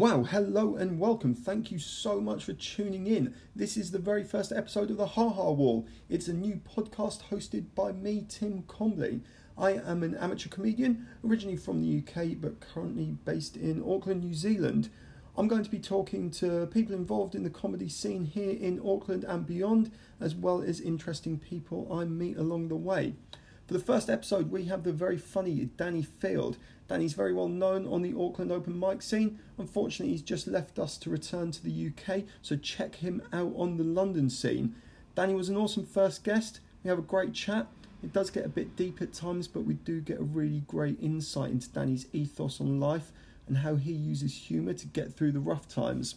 Wow, hello and welcome. Thank you so much for tuning in. This is the very first episode of the Ha Ha Wall. It's a new podcast hosted by me, Tim Combley. I am an amateur comedian, originally from the UK but currently based in Auckland, New Zealand. I'm going to be talking to people involved in the comedy scene here in Auckland and beyond, as well as interesting people I meet along the way. For the first episode, we have the very funny Danny Field. Danny's very well known on the Auckland open mic scene. Unfortunately, he's just left us to return to the UK, so check him out on the London scene. Danny was an awesome first guest. We have a great chat. It does get a bit deep at times, but we do get a really great insight into Danny's ethos on life and how he uses humour to get through the rough times.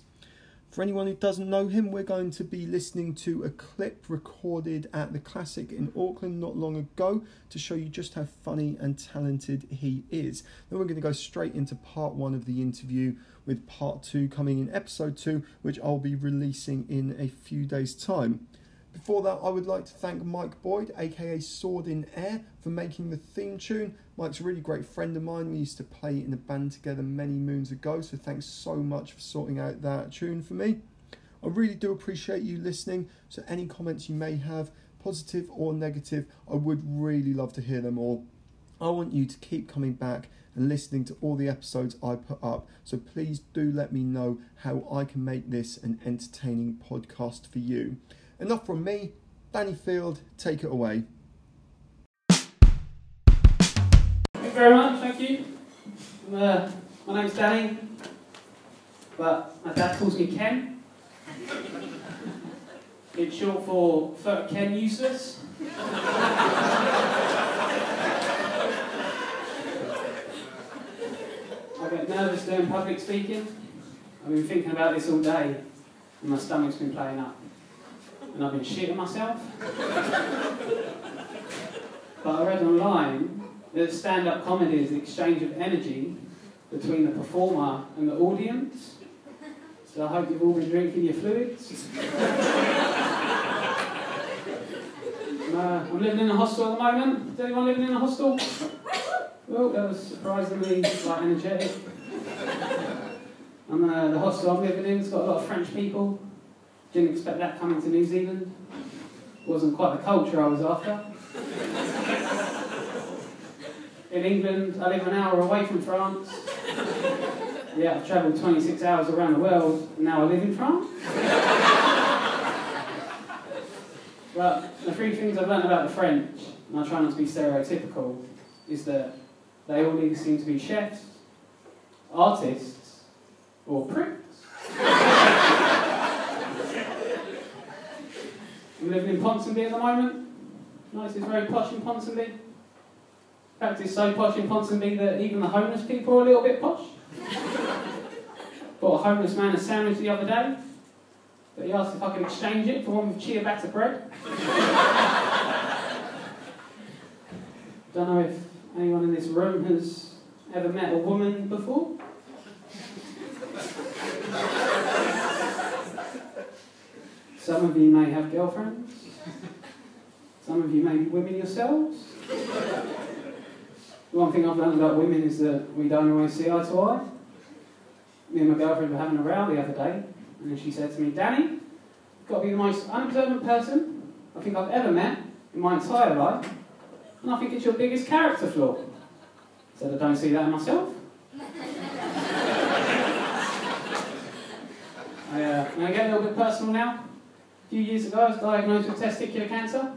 For anyone who doesn't know him, we're going to be listening to a clip recorded at the Classic in Auckland not long ago to show you just how funny and talented he is. Then we're going to go straight into part one of the interview, with part two coming in episode two, which I'll be releasing in a few days' time. Before that, I would like to thank Mike Boyd, aka Sword in Air, for making the theme tune. Mike's a really great friend of mine. We used to play in a band together many moons ago, so thanks so much for sorting out that tune for me. I really do appreciate you listening, so any comments you may have, positive or negative, I would really love to hear them all. I want you to keep coming back and listening to all the episodes I put up, so please do let me know how I can make this an entertaining podcast for you. Enough from me. Danny Field, take it away. Thank you very much, thank you. Uh, my name's Danny, but my dad calls me Ken. It's short for Ken Useless. I get nervous doing public speaking. I've been thinking about this all day, and my stomach's been playing up. And I've been shitting myself. but I read online that stand up comedy is the exchange of energy between the performer and the audience. So I hope you've all been drinking your fluids. uh, I'm living in a hostel at the moment. Is anyone living in a hostel? Well, that was surprisingly like, energetic. And uh, the hostel I'm living in has got a lot of French people. Didn't expect that coming to New Zealand. Wasn't quite the culture I was after. In England, I live an hour away from France. Yeah, I've travelled 26 hours around the world, and now I live in France. but the three things I've learned about the French, and I try not to be stereotypical, is that they all either seem to be chefs, artists, or pricks. I'm living in Ponsonby at the moment. Nice, it's very posh in Ponsonby. In fact, it's so posh in Ponsonby that even the homeless people are a little bit posh. Bought a homeless man a sandwich the other day, but he asked if I could exchange it for one with ciabatta bread. Don't know if anyone in this room has ever met a woman before. Some of you may have girlfriends. Some of you may be women yourselves. One thing I've learned about women is that we don't always see eye to eye. Me and my girlfriend were having a row the other day, and then she said to me, Danny, you've got to be the most unobservant person I think I've ever met in my entire life, and I think it's your biggest character flaw. I said, I don't see that in myself. I, uh, can I get a little bit personal now? Few years ago, I was diagnosed with testicular cancer.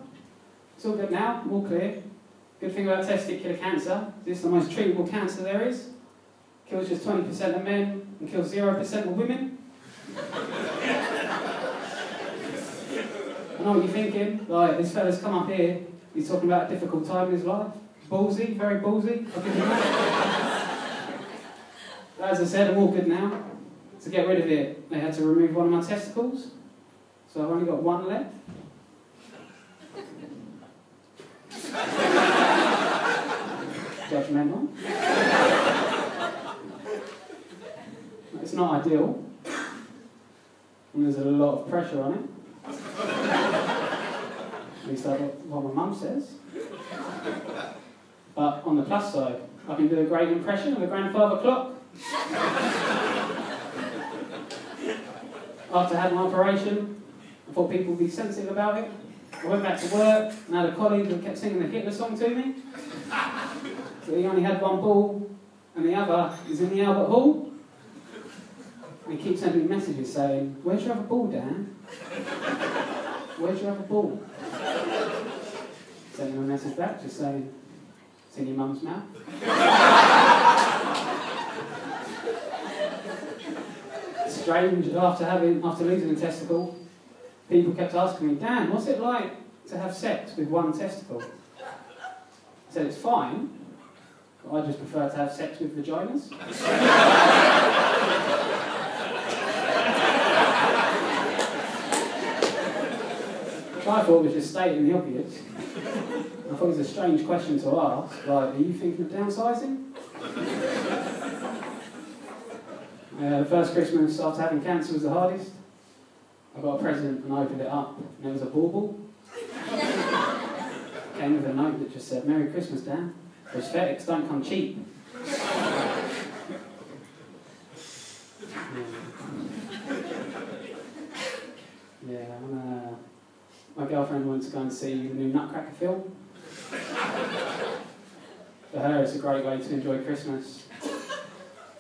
It's all good now, all clear. Good thing about testicular cancer, this is the most treatable cancer there is. Kills just 20% of men and kills 0% of women. I know what you're thinking. Like, this fella's come up here, he's talking about a difficult time in his life. Ballsy, very ballsy. As I said, I'm all good now. To get rid of it, they had to remove one of my testicles. So I've only got one left. Judgmental. It's not ideal. And there's a lot of pressure on it. At least that's what my mum says. But on the plus side, I can do a great impression of a grandfather clock. after having an operation, I thought people would be sensitive about it. I went back to work and had a colleague who kept singing the Hitler song to me. So he only had one ball and the other is in the Albert Hall. And he keeps sending me messages saying, Where's your other ball, Dan? Where's your other ball? Sending him a message back just saying, It's in your mum's mouth. Strange, after having after losing a testicle, people kept asking me, Dan, what's it like to have sex with one testicle? I said it's fine, but I just prefer to have sex with vaginas. Which I thought was just stating the obvious. I thought it was a strange question to ask, like, are you thinking of downsizing? Uh, the first Christmas after having cancer was the hardest. I got a present and I opened it up, and it was a bauble. Came with a note that just said, Merry Christmas, Dan. Prosthetics don't come cheap. Yeah, I'm, uh, my girlfriend wants to go and see the new Nutcracker film. For her, it's a great way to enjoy Christmas.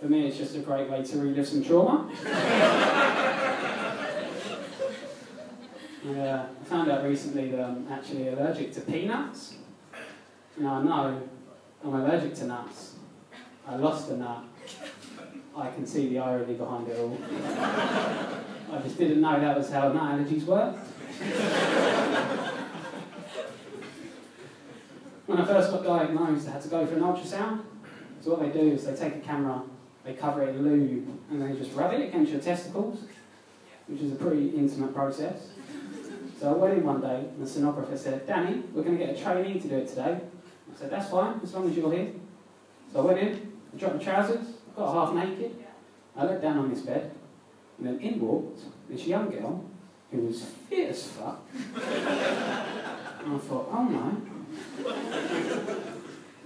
For me, it's just a great way to relive some trauma. Yeah, uh, I found out recently that I'm actually allergic to peanuts. Now I know I'm allergic to nuts. I lost a nut. I can see the irony behind it all. I just didn't know that was how nut allergies work. when I first got diagnosed, I had to go for an ultrasound. So what they do is they take a camera, they cover it in lube, and they just rub it against your testicles, which is a pretty intimate process. So I went in one day, and the sonographer said, Danny, we're going to get a trainee to do it today. I said, that's fine, as long as you're here. So I went in, I dropped my trousers, got half naked, I looked down on this bed, and then in walked this young girl who was fit as fuck. and I thought, oh no.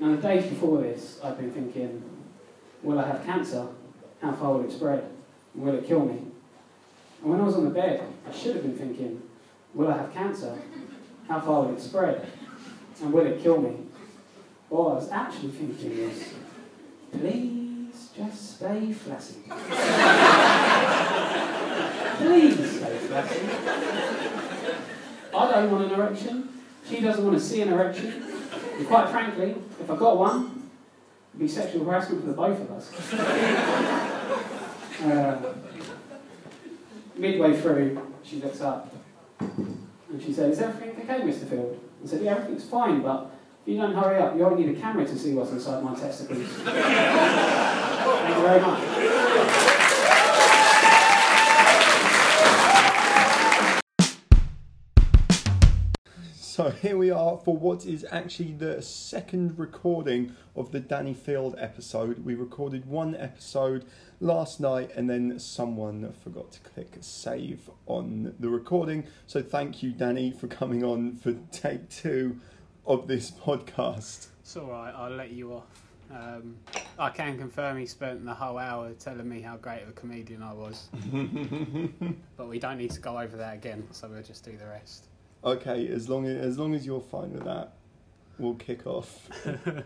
Now, the days before this, I'd been thinking, will I have cancer? How far will it spread? Will it kill me? And when I was on the bed, I should have been thinking, will I have cancer? How far will it spread? And will it kill me? What I was actually thinking was, please just stay flaccid. please stay flaccid. I don't want an erection. She doesn't want to see an erection. And quite frankly, if I got one, it'd be sexual harassment for the both of us. uh, midway through, she looks up and she said, Is everything okay, Mr. Field? I said, Yeah, everything's fine, but if you don't hurry up, you only need a camera to see what's inside my testicles. Thank you very much. So here we are for what is actually the second recording of the Danny Field episode. We recorded one episode last night and then someone forgot to click save on the recording. So thank you, Danny, for coming on for take two of this podcast. It's all right. I'll let you off. Um, I can confirm he spent the whole hour telling me how great of a comedian I was, but we don't need to go over that again. So we'll just do the rest. Okay, as long as, as long as you're fine with that, we'll kick off.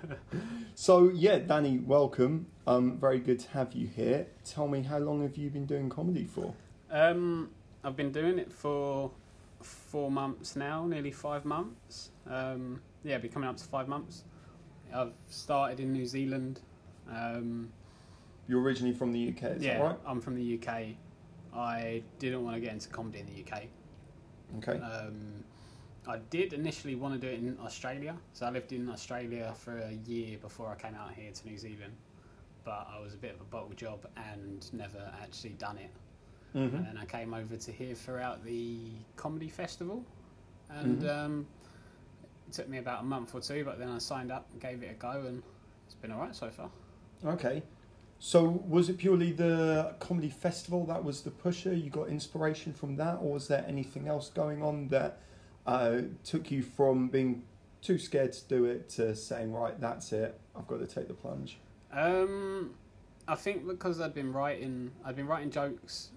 so yeah, Danny, welcome. Um, very good to have you here. Tell me, how long have you been doing comedy for? Um, I've been doing it for four months now, nearly five months. Um, yeah, be coming up to five months. I've started in New Zealand. Um, You're originally from the UK, is yeah, that right? I'm from the UK. I didn't want to get into comedy in the UK. Okay. Um, I did initially want to do it in Australia, so I lived in Australia for a year before I came out here to New Zealand. But I was a bit of a bottle job and never actually done it. Mhm. And I came over to here throughout the comedy festival, and Mhm. um, it took me about a month or two. But then I signed up and gave it a go, and it's been alright so far. Okay. So was it purely the comedy festival that was the pusher? You got inspiration from that, or was there anything else going on that uh, took you from being too scared to do it to saying, right, that's it, I've got to take the plunge? Um, I think because I'd been writing, I'd been writing jokes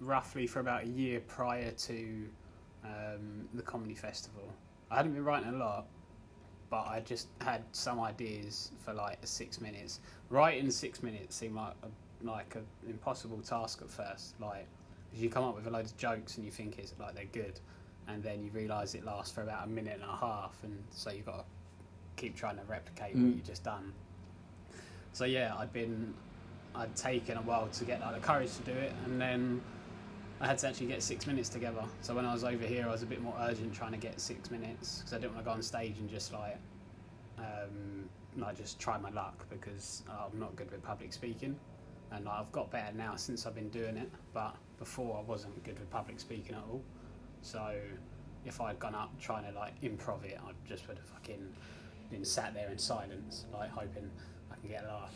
roughly for about a year prior to um, the comedy festival. I hadn't been writing a lot, but I just had some ideas for like six minutes. Writing six minutes seemed like a, like an impossible task at first. Like you come up with a load of jokes and you think it's like they're good, and then you realise it lasts for about a minute and a half, and so you've got to keep trying to replicate Mm. what you just done. So yeah, I'd been, I'd taken a while to get like the courage to do it, and then I had to actually get six minutes together. So when I was over here, I was a bit more urgent trying to get six minutes because I didn't want to go on stage and just like, um, like just try my luck because I'm not good with public speaking, and like, I've got better now since I've been doing it. But before I wasn't good with public speaking at all. So if I'd gone up trying to like improv it, I just would have fucking been sat there in silence, like hoping I can get a laugh.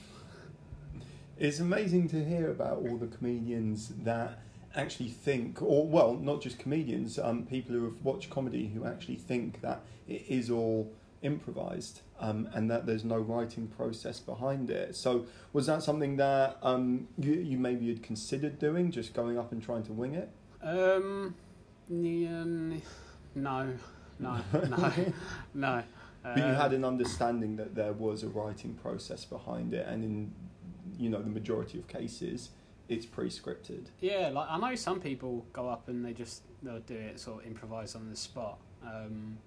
It's amazing to hear about all the comedians that actually think, or well, not just comedians, um, people who have watched comedy who actually think that it is all improvised um, and that there's no writing process behind it. So, was that something that um, you, you maybe had considered doing, just going up and trying to wing it? Um, no, no, no, no. But you Um, had an understanding that there was a writing process behind it, and in you know the majority of cases, it's pre-scripted. Yeah, like I know some people go up and they just they'll do it sort of improvise on the spot. Um,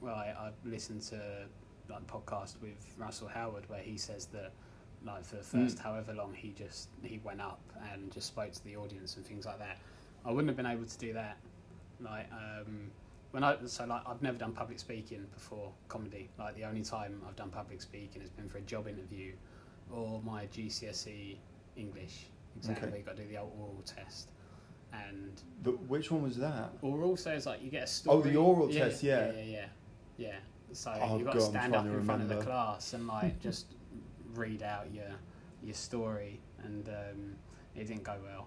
well, I, I've listened to like podcast with Russell Howard where he says that like for the first Mm. however long he just he went up and just spoke to the audience and things like that. I wouldn't have been able to do that. Like um, when I so like I've never done public speaking before comedy. Like the only time I've done public speaking has been for a job interview or my GCSE English exam Okay. where you got to do the oral test. And But which one was that? oral says like you get a story. Oh, the oral test, yeah. yeah, yeah, yeah. yeah. So Oh, you've got to God, I'm stand up to in front of the class and like just read out your your story, and um, it didn't go well.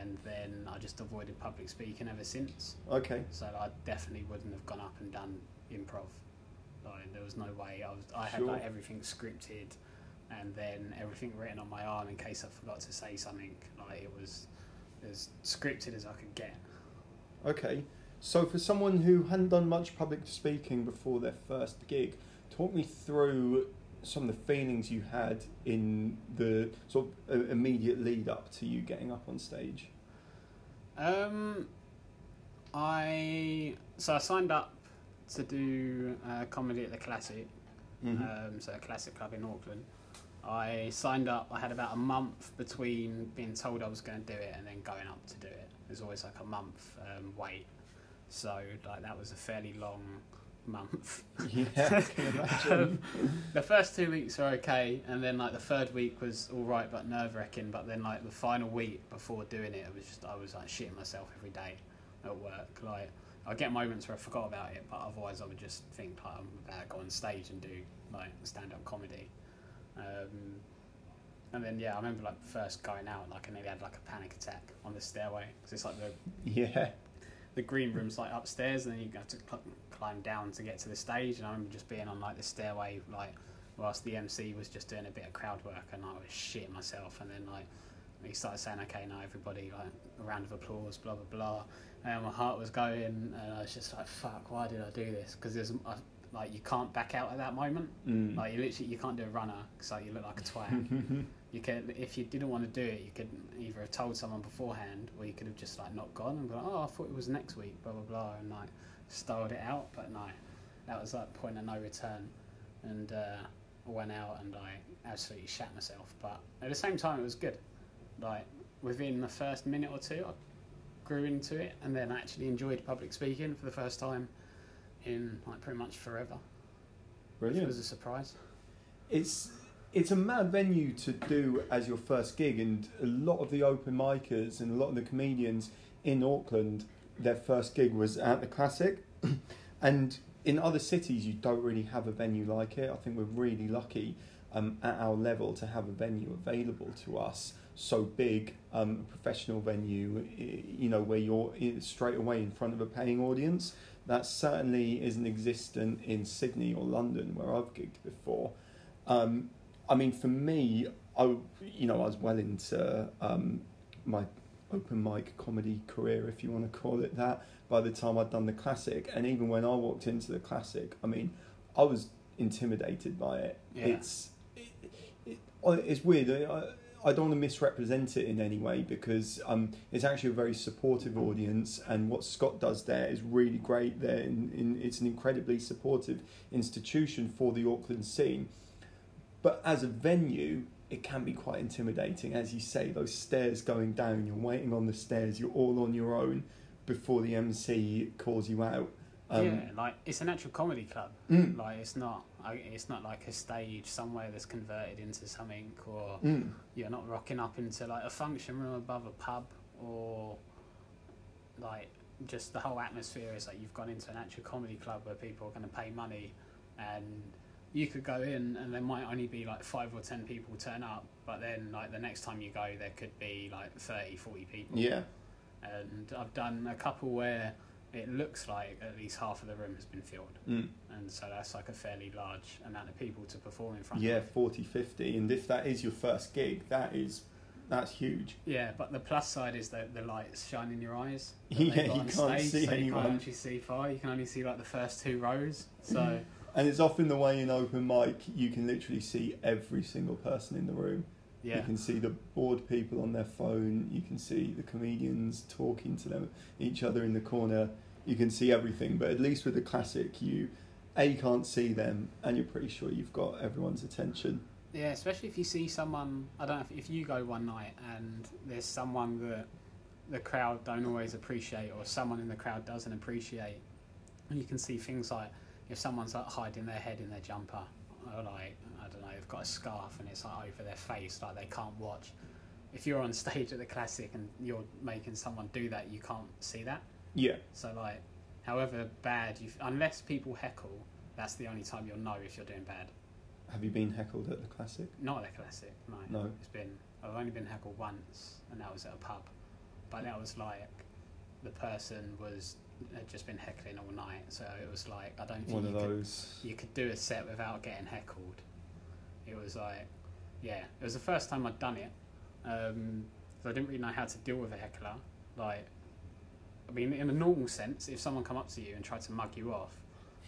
And then I just avoided public speaking ever since. Okay. So I definitely wouldn't have gone up and done improv. Like there was no way. I was. I had Sure. like everything scripted, and then everything written on my arm in case I forgot to say something. Like it was as scripted as I could get. Okay. So for someone who hadn't done much public speaking before their first gig, talk me through some of the feelings you had in the sort of immediate lead up to you getting up on stage. Um, I so I signed up to do uh, comedy at the Classic, Mm-hmm. um, so a Classic Club in Auckland. I signed up. I had about a month between being told I was going to do it and then going up to do it. There's always like a month um, wait, so like that was a fairly long month. yeah, imagine. the first two weeks are okay, and then like the third week was all right, but nerve wracking. But then like the final week before doing it, it was just I was like shitting myself every day at work. Like I get moments where I forgot about it, but otherwise I would just think like I'm about to go on stage and do like stand up comedy. Um, and then yeah, I remember like first going out, like I nearly had like a panic attack on the stairway because it's like the yeah. the green room's like upstairs, and then you have to cl- climb down to get to the stage. And I remember just being on like the stairway, like whilst the MC was just doing a bit of crowd work, and I was shitting myself. And then like he started saying, "Okay, now everybody, like a round of applause, blah blah blah." And my heart was going, and I was just like, "Fuck, why did I do this?" Because there's I, like you can't back out at that moment. Mm. Like you literally you can't do a runner because like you look like a twat. You could, if you didn't want to do it, you could either have told someone beforehand, or you could have just like not gone and gone, oh, I thought it was next week, blah blah blah, and like styled it out. But no, that was like point of no return, and uh, I went out and I absolutely shat myself. But at the same time, it was good. Like within the first minute or two, I grew into it, and then I actually enjoyed public speaking for the first time in like pretty much forever. Which Brilliant. was a surprise. it's it's a mad venue to do as your first gig, and a lot of the open micers and a lot of the comedians in Auckland, their first gig was at the Classic, and in other cities you don't really have a venue like it. I think we're really lucky um, at our level to have a venue available to us. So big, um, a professional venue, you know, where you're straight away in front of a paying audience. That certainly isn't existent in Sydney or London, where I've gigged before. Um, I mean, for me, I you know I was well into um, my open mic comedy career, if you want to call it that, by the time I'd done the classic. And even when I walked into the classic, I mean, I was intimidated by it. Yeah. It's it, it, it's weird. I, I don't want to misrepresent it in any way because um, it's actually a very supportive audience, and what Scott does there is really great. There, in, in, it's an incredibly supportive institution for the Auckland scene. But as a venue, it can be quite intimidating. As you say, those stairs going down, you're waiting on the stairs, you're all on your own before the MC calls you out. Um, yeah, like it's an actual comedy club. Mm. Like it's not, it's not like a stage somewhere that's converted into something, or Mm. you're not rocking up into like a function room above a pub, or like just the whole atmosphere is like you've gone into an actual comedy club where people are going to pay money, and you could go in and there might only be like five or ten people turn up, but then like the next time you go there could be like 30, 40 people Yeah. and I've done a couple where it looks like at least half of the room has been filled, Mm. and so that's like a fairly large amount of people to perform in front of. Yeah, of. 40, 50. And if that is your first gig, that is that's huge. Yeah, but the plus side is that the lights shine in your eyes. Yeah, you can't stage, see so You can't actually see far. You can only see like the first two rows. So And it's often the way in open mic, you can literally see every single person in the room. Yeah. You can see the bored people on their phone. You can see the comedians talking to them, each other in the corner. You can see everything. But at least with the classic, you a can't see them, and you're pretty sure you've got everyone's attention. yeah. Especially if you see someone. I don't know if, if you go one night and there's someone that the crowd don't always appreciate, or someone in the crowd doesn't appreciate, and you can see things like if someone's like hiding their head in their jumper, or like I don't know, they've got a scarf and it's like over their face, like they can't watch. If you're on stage at the classic and you're making someone do that, you can't see that. Yeah, So like, however bad you, unless people heckle, that's the only time you'll know if you're doing bad. have you been heckled at the classic? Not at the classic, no. No. It's been I've only been heckled once, and that was at a pub. But that was like the person was had just been heckling all night, so it was like I don't think One of you could, those. you could do a set without getting heckled. It was like, yeah, it was the first time I'd done it. Um, so I didn't really know how to deal with a heckler. Like, mean, in a normal sense, if someone come up to you and tried to mug you off,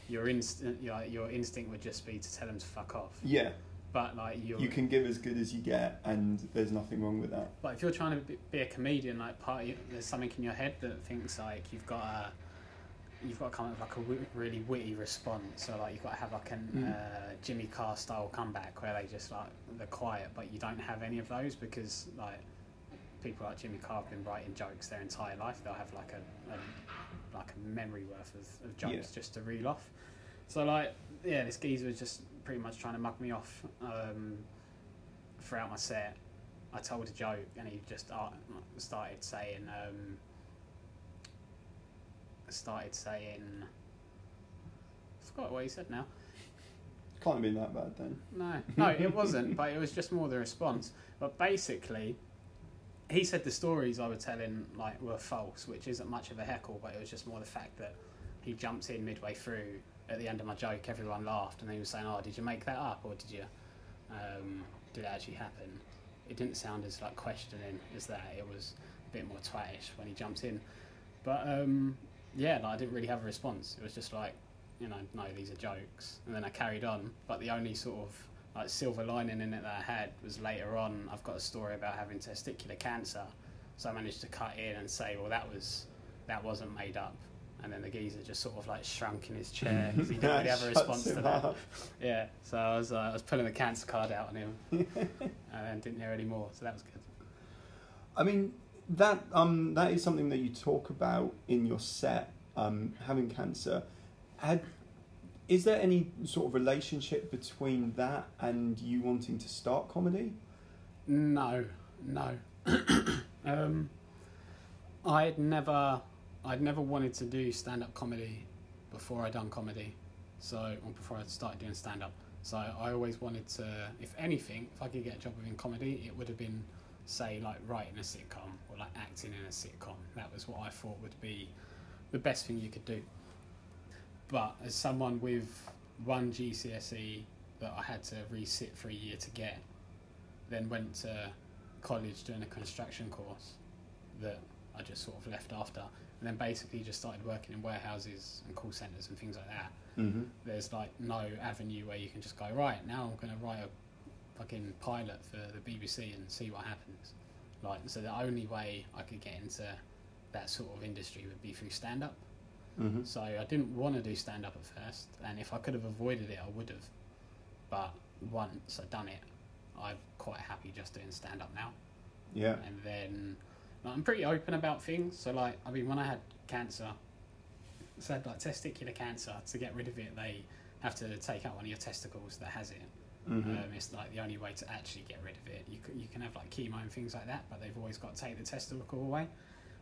your instinct, your, your instinct would just be to tell them to fuck off. Yeah, But like, you're, you can give as good as you get, and there's nothing wrong with that. But if you're trying to be- a comedian, like part of you, there's something in your head that thinks like you've got a, you've got to come up with like a really witty response. So like you've got to have like a Mm. uh, Jimmy Carr style comeback where they just like they're quiet, but you don't have any of those because like people like Jimmy Carr have been writing jokes their entire life. They'll have like a, a like a memory worth of, of jokes Yeah. just to reel off. So like yeah, this geezer was just pretty much trying to mug me off um, throughout my set. I told a joke and he just uh, started saying, um, started saying, I forgot what he said now. Can't have been that bad then. No, no, it wasn't, but it was just more the response. But basically, he said the stories I was telling like were false, which isn't much of a heckle, but it was just more the fact that he jumped in midway through. At the end of my joke, everyone laughed, and he was saying, "Oh, did you make that up, or did you? Um, did it actually happen?" It didn't sound as like questioning as that. It was a bit more twatish when he jumped in. But um, yeah, like, I didn't really have a response. It was just like, you know, no, these are jokes. And then I carried on. But the only sort of like silver lining in it that I had was later on. I've got a story about having testicular cancer, so I managed to cut in and say, well, that was that wasn't made up. And then the geezer just sort of like shrunk in his chair 'cause he didn't really have a response to that. up. Yeah, so I was uh, I was pulling the cancer card out on him, and didn't hear any more. So that was good. I mean, that um, that is something that you talk about in your set. Um, having cancer, had is there any sort of relationship between that and you wanting to start comedy? No, no. um, I'd never, I'd never wanted to do stand-up comedy before I done comedy. So, or before I started doing stand-up. So I always wanted to, if anything, if I could get a job within comedy, it would have been, say, like writing a sitcom or like acting in a sitcom. That was what I thought would be the best thing you could do. But as someone with one GCSE that I had to resit for a year to get, then went to college doing a construction course, that I just sort of left after, and then basically just started working in warehouses and call centres and things like that. Mm-hmm. There's like no avenue where you can just go right now. I'm going to write a fucking pilot for the BBC and see what happens. Like so, the only way I could get into that sort of industry would be through stand up. Mm-hmm. So I didn't want to do stand up at first, and if I could have avoided it, I would have. But once I'd done it, I'm quite happy just doing stand up now. Yeah. And then like, I'm pretty open about things. So like, I mean, when I had cancer, so I had like testicular cancer. To get rid of it, they have to take out one of your testicles that has it. Mm-hmm. Um, it's like the only way to actually get rid of it. You c you can have like chemo and things like that, but they've always got to take the testicle away.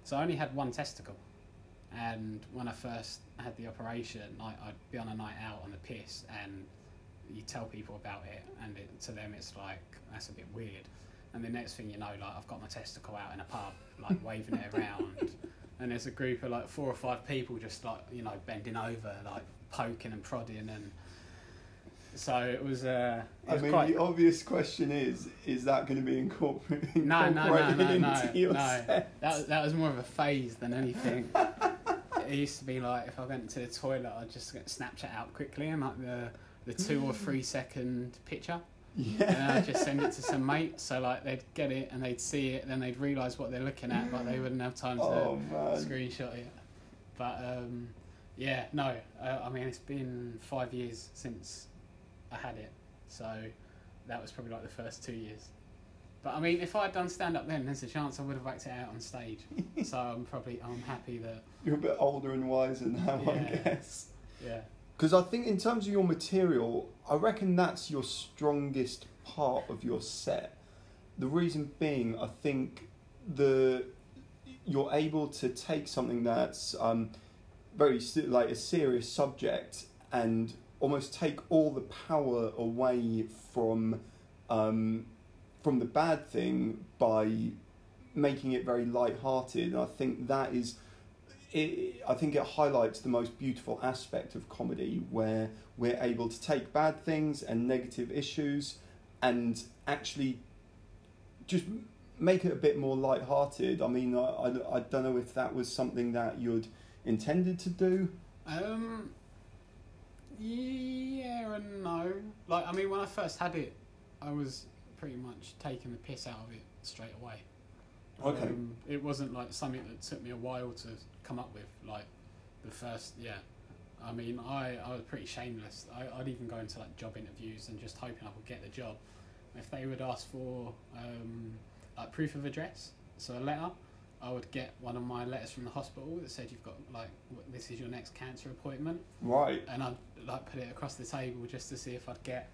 So I only had one testicle, and when I first had the operation, I, I'd be on a night out on the piss, and you tell people about it, and it, to them it's like that's a bit weird. And the next thing you know, like I've got my testicle out in a pub, like waving it around, and there's a group of like four or five people just like you know bending over, like poking and prodding, and so it was. Uh, it I was mean, quite, the obvious question is: Is that going to be incorporated, No, no, no, no, no, into your no. That that was more of a phase than anything. it used to be like if I went to the toilet, I'd just get Snapchat out quickly and like the the two or three second picture, and. I'd just send it to some mates. So like they'd get it and they'd see it, then they'd realise what they're looking at, but they wouldn't have time to Oh screenshot it. But um, yeah, no, uh, I mean it's been five years since I had it, so that was probably like the first two years. But I mean, if I'd done stand up then, there's a chance I would have acted it out on stage. so I'm probably I'm happy that You're a bit older and wiser now, I guess. yeah. Because I think in terms of your material, I reckon that's your strongest part of your set. The reason being, I think the you're able to take something that's um, very like a serious subject and almost take all the power away from um, from the bad thing by making it very light-hearted. And I think that is it, I think it highlights the most beautiful aspect of comedy where we're able to take bad things and negative issues and actually just make it a bit more light-hearted. I mean, I, I, I don't know if that was something that you'd intended to do. Um, yeah and no. Like I mean, when I first had it, I was pretty much taking the piss out of it straight away. Okay. Um, it wasn't like something that took me a while to come up with. Like the first, yeah. I mean, I, I was pretty shameless. I, I'd even go into like job interviews and just hoping I would get the job. If they would ask for um, like proof of address, so a letter, I would get one of my letters from the hospital that said you've got like this is your next cancer appointment, Right. and I'd like put it across the table just to see if I'd get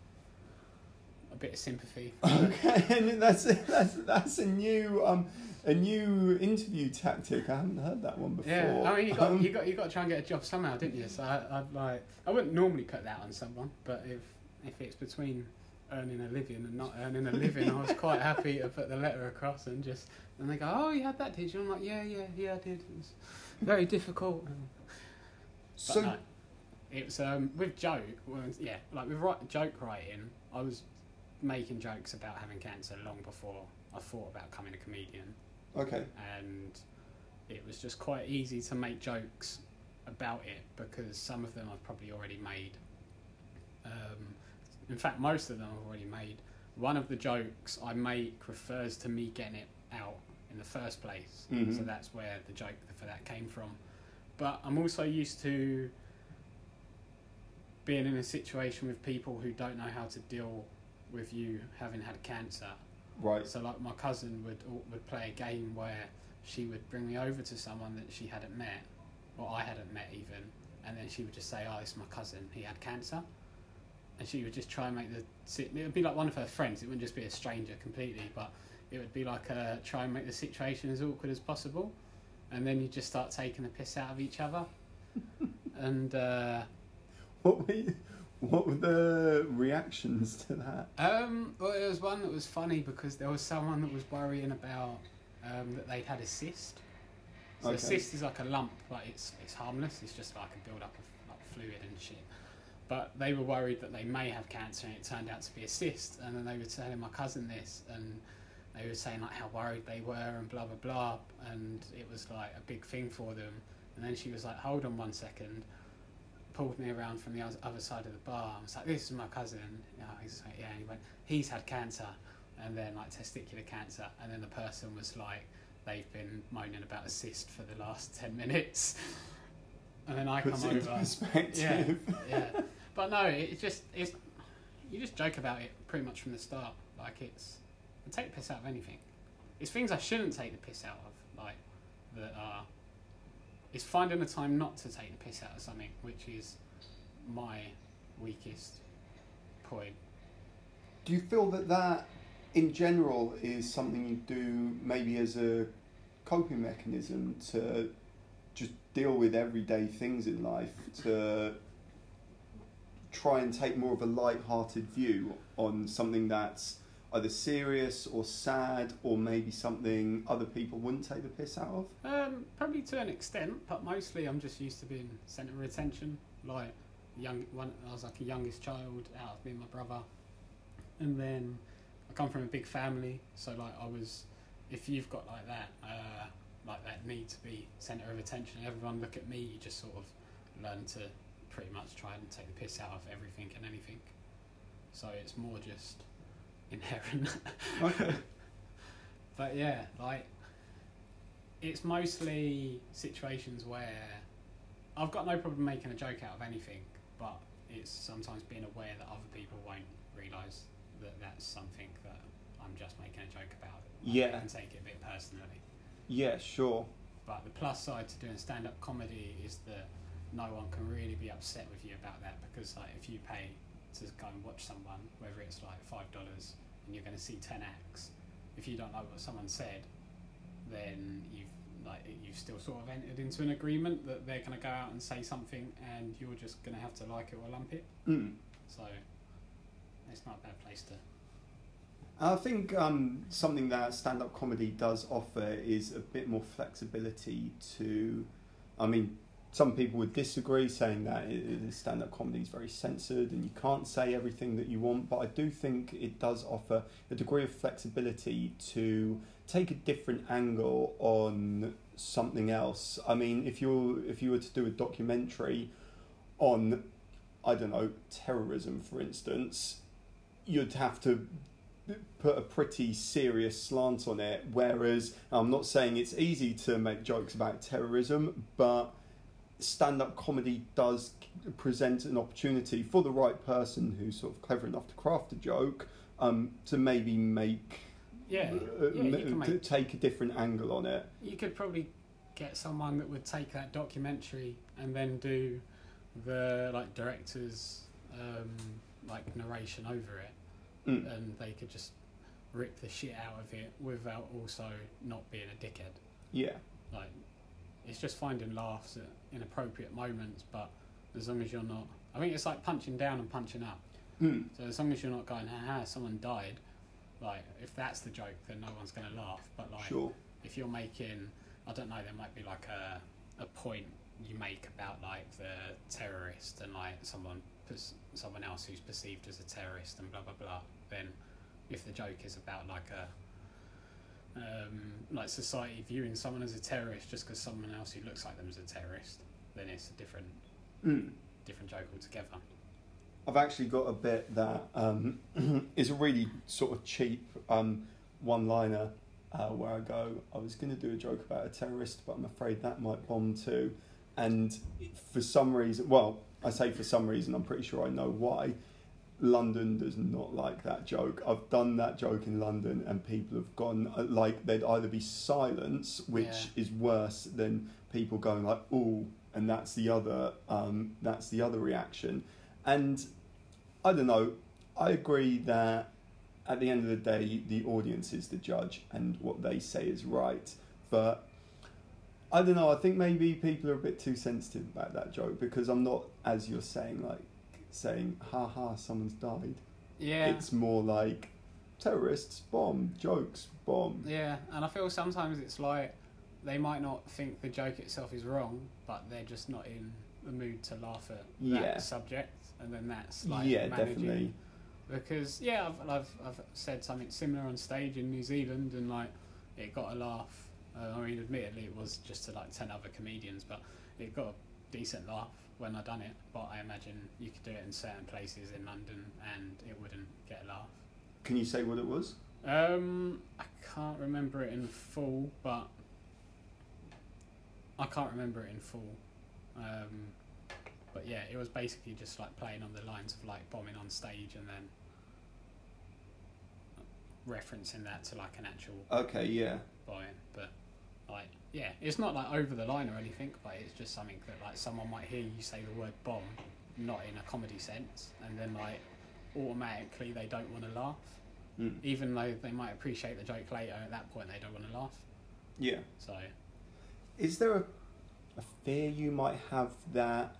a bit of sympathy. Okay, and that's that's that's a new um a new interview tactic. I haven't heard that one before. Yeah, I mean, you got Um, you got you got to try and get a job somehow, didn't you? So I, I'd like I wouldn't normally put that on someone, but if if it's between earning a living and not earning a living, I was quite happy to put the letter across and just and they go, oh, you had that, did you? I'm like, yeah, yeah, yeah, I did. It was very difficult. So no, it was um, with joke. Yeah, like with write, joke writing, I was making jokes about having cancer long before I thought about becoming a comedian okay, and it was just quite easy to make jokes about it because some of them I've probably already made. Um, in fact, most of them I've already made. One of the jokes I make refers to me getting it out in the first place, Mhm. so that's where the joke for that came from. But I'm also used to being in a situation with people who don't know how to deal with you having had cancer right. so like my cousin would would play a game where she would bring me over to someone that she hadn't met, or I hadn't met even, and then she would just say, "Oh, it's my cousin. He had cancer," and she would just try and make the sit. It would be like one of her friends. It wouldn't just be a stranger completely, but it would be like uh, try and make the situation as awkward as possible, and then you just start taking the piss out of each other, and. Uh, What were you, what were the reactions to that? Um, well, there was one that was funny because there was someone that was worrying about um, that they'd had a cyst. So Okay. a cyst is like a lump, but it's it's harmless. It's just like a build up of like fluid and shit. But they were worried that they may have cancer, and it turned out to be a cyst. And then they were telling my cousin this, and they were saying like how worried they were and blah blah blah, and it was like a big thing for them. And then she was like, "Hold on one second, pulled me around from the other side of the bar. I was like, "This is my cousin." Yeah, he's like, "Yeah." And he went, "He's had cancer, and then like testicular cancer." And then the person was like, "They've been moaning about a cyst for the last ten minutes." And then I Puts come over. perspective. yeah, but no, it's just it's you just joke about it pretty much from the start. Like it's I take the piss out of anything. It's things I shouldn't take the piss out of, like that are. It's finding the time not to take the piss out of something, which is my weakest point. Do you feel that that, in general, is something you do maybe as a coping mechanism to just deal with everyday things in life, to try and take more of a light-hearted view on something that's either serious or sad or maybe something other people wouldn't take the piss out of? Um, probably to an extent, but mostly I'm just used to being centre of attention. Like young, one, I was like a youngest child out of me and my brother, and then I come from a big family, so like I was. If you've got like that, uh, like that need to be centre of attention, everyone look at me, you just sort of learn to pretty much try and take the piss out of everything and anything. So it's more just inherent. Okay. But yeah, like it's mostly situations where I've got no problem making a joke out of anything, but it's sometimes being aware that other people won't realise that that's something that I'm just making a joke about. Like, Yeah. can take it a bit personally. Yeah, sure. But the plus side to doing stand-up comedy is that no one can really be upset with you about that because like if you pay to go and watch someone, whether it's like five dollars and you're going to see ten acts, if you don't know what someone said, then you've like you've still sort of entered into an agreement that they're going to go out and say something and you're just going to have to like it or lump it. Mm. So it's not a bad place to. I think um, something that stand up comedy does offer is a bit more flexibility to. I mean, some people would disagree, saying that stand up comedy is very censored and you can't say everything that you want, but I do think it does offer a degree of flexibility to take a different angle on something else. I mean, if you if you were to do a documentary on, I don't know, terrorism, for instance, you'd have to put a pretty serious slant on it. Whereas I'm not saying it's easy to make jokes about terrorism, but stand up comedy does present an opportunity for the right person who's sort of clever enough to craft a joke um, to maybe make. Yeah, uh, yeah, m- make take a different angle on it. You could probably get someone that would take that documentary and then do the like director's um, like narration over it, Mm. and they could just rip the shit out of it without also not being a dickhead. Yeah, Like it's just finding laughs at inappropriate moments, but as long as you're not, I think it's like punching down and punching up. mm. So as long as you're not going, ha ha, someone died. Like if that's the joke, then no one's going to laugh. But like sure. if you're making, I don't know, there might be like a, a point you make about like the terrorist and like someone someone else who's perceived as a terrorist and blah blah blah. Then if the joke is about like a um, like society viewing someone as a terrorist just because someone else who looks like them is a terrorist, then it's a different Mm. different joke altogether. I've actually got a bit that um, is a really sort of cheap um, one liner uh, where I go, I was going to do a joke about a terrorist, but I'm afraid that might bomb too. And for some reason, well, I say for some reason, I'm pretty sure I know why. London does not like that joke. I've done that joke in London, and people have gone uh, like they'd either be silence, which Yeah. is worse than people going like "ooh," and that's the other um, that's the other reaction. And I don't know. I agree that at the end of the day, the audience is the judge, and what they say is right. But I don't know. I think maybe people are a bit too sensitive about that joke because I'm not, as you're saying, like saying "ha ha, someone's died." Yeah. It's more like terrorists bomb, jokes bomb. Yeah, and I feel sometimes it's like they might not think the joke itself is wrong, but they're just not in the mood to laugh at that Yeah. subject, and then that's like yeah, managing definitely. because yeah, I've, I've I've said something similar on stage in New Zealand, and like it got a laugh. Uh, I mean, admittedly, it was just to like ten other comedians, but it got a decent laugh when I done it. But I imagine you could do it in certain places in London, and it wouldn't get a laugh. Can you say what it was? Um, I can't remember it in full, but I can't remember it in full. Um, but yeah, it was basically just like playing on the lines of like bombing on stage and then referencing that to like an actual Okay, yeah. bombing. But like, yeah, it's not like over the line or anything, but it's just something that like someone might hear you say the word bomb, not in a comedy sense, and then like automatically they don't want to laugh Mm. even though they might appreciate the joke later, at that point they don't want to laugh. Yeah. So Is there a, a fear you might have that,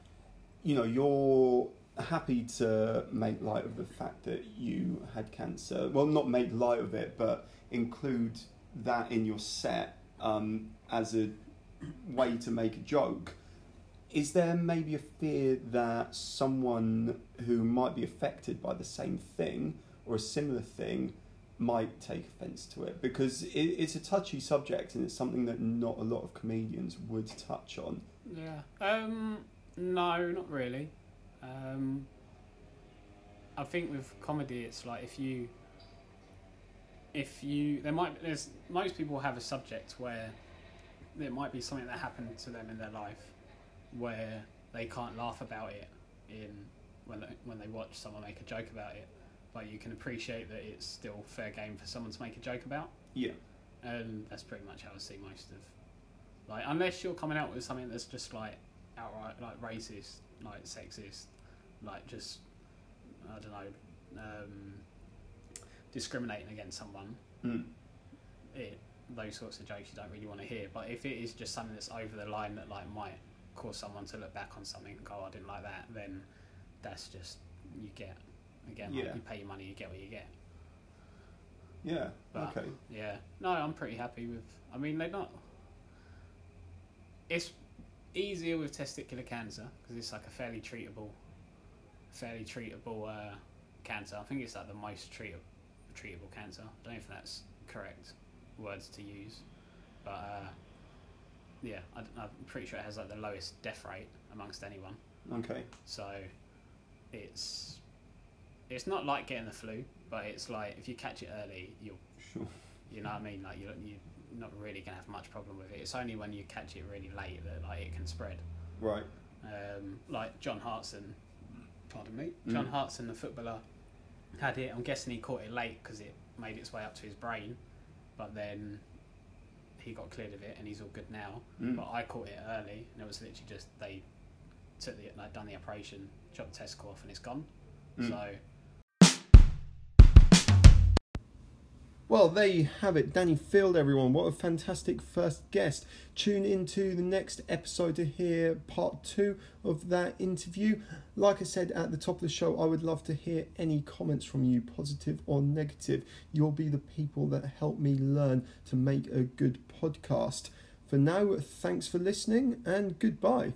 you know, you're happy to make light of the fact that you had cancer? Well, not make light of it, but include that in your set um, as a way to make a joke. Is there maybe a fear that someone who might be affected by the same thing or a similar thing might take offence to it? Because it, it's a touchy subject and it's something that not a lot of comedians would touch on. yeah, um, no, not really. Um, I think with comedy, it's like if you, if you, there might there's most people have a subject where there might be something that happened to them in their life where they can't laugh about it in when they, when they watch someone make a joke about it, but you can appreciate that it's still fair game for someone to make a joke about. Yeah. and that's pretty much how I see most of like unless you're coming out with something that's just like outright like racist, like sexist, like just I don't know, um, discriminating against someone. Mm. It those sorts of jokes you don't really want to hear. But if it is just something that's over the line that like might cause someone to look back on something and go, "Oh, I didn't like that, then that's just you get again. Yeah. Like, you pay your money, you get what you get. Yeah. But- okay. Yeah, no, I'm pretty happy with. I mean, they're not. It's easier with testicular cancer because it's like a fairly treatable, fairly treatable uh, cancer. I think it's like the most treatable, treatable cancer. I don't know if that's correct words to use, but uh, yeah, I, am pretty sure it has like the lowest death rate amongst anyone. Okay. So it's it's not like getting the flu, but it's like if you catch it early, you'll Sure. you know what I mean? Like you're, you're not really gonna have much problem with it. It's only when you catch it really late that like it can spread. Right. Um, like John Hartson, pardon me, John Mm. Hartson, the footballer, had it. I'm guessing he caught it late because it made its way up to his brain, but then he got cleared of it and he's all good now. Mm. But I caught it early, and it was literally just they took the like done the operation, chopped the testicle off, and it's gone. Mm. So Well, there you have it. Danny Field, everyone. What a fantastic first guest. Tune into the next episode to hear part two of that interview. Like I said at the top of the show, I would love to hear any comments from you, positive or negative. You'll be the people that help me learn to make a good podcast. For now, thanks for listening and goodbye.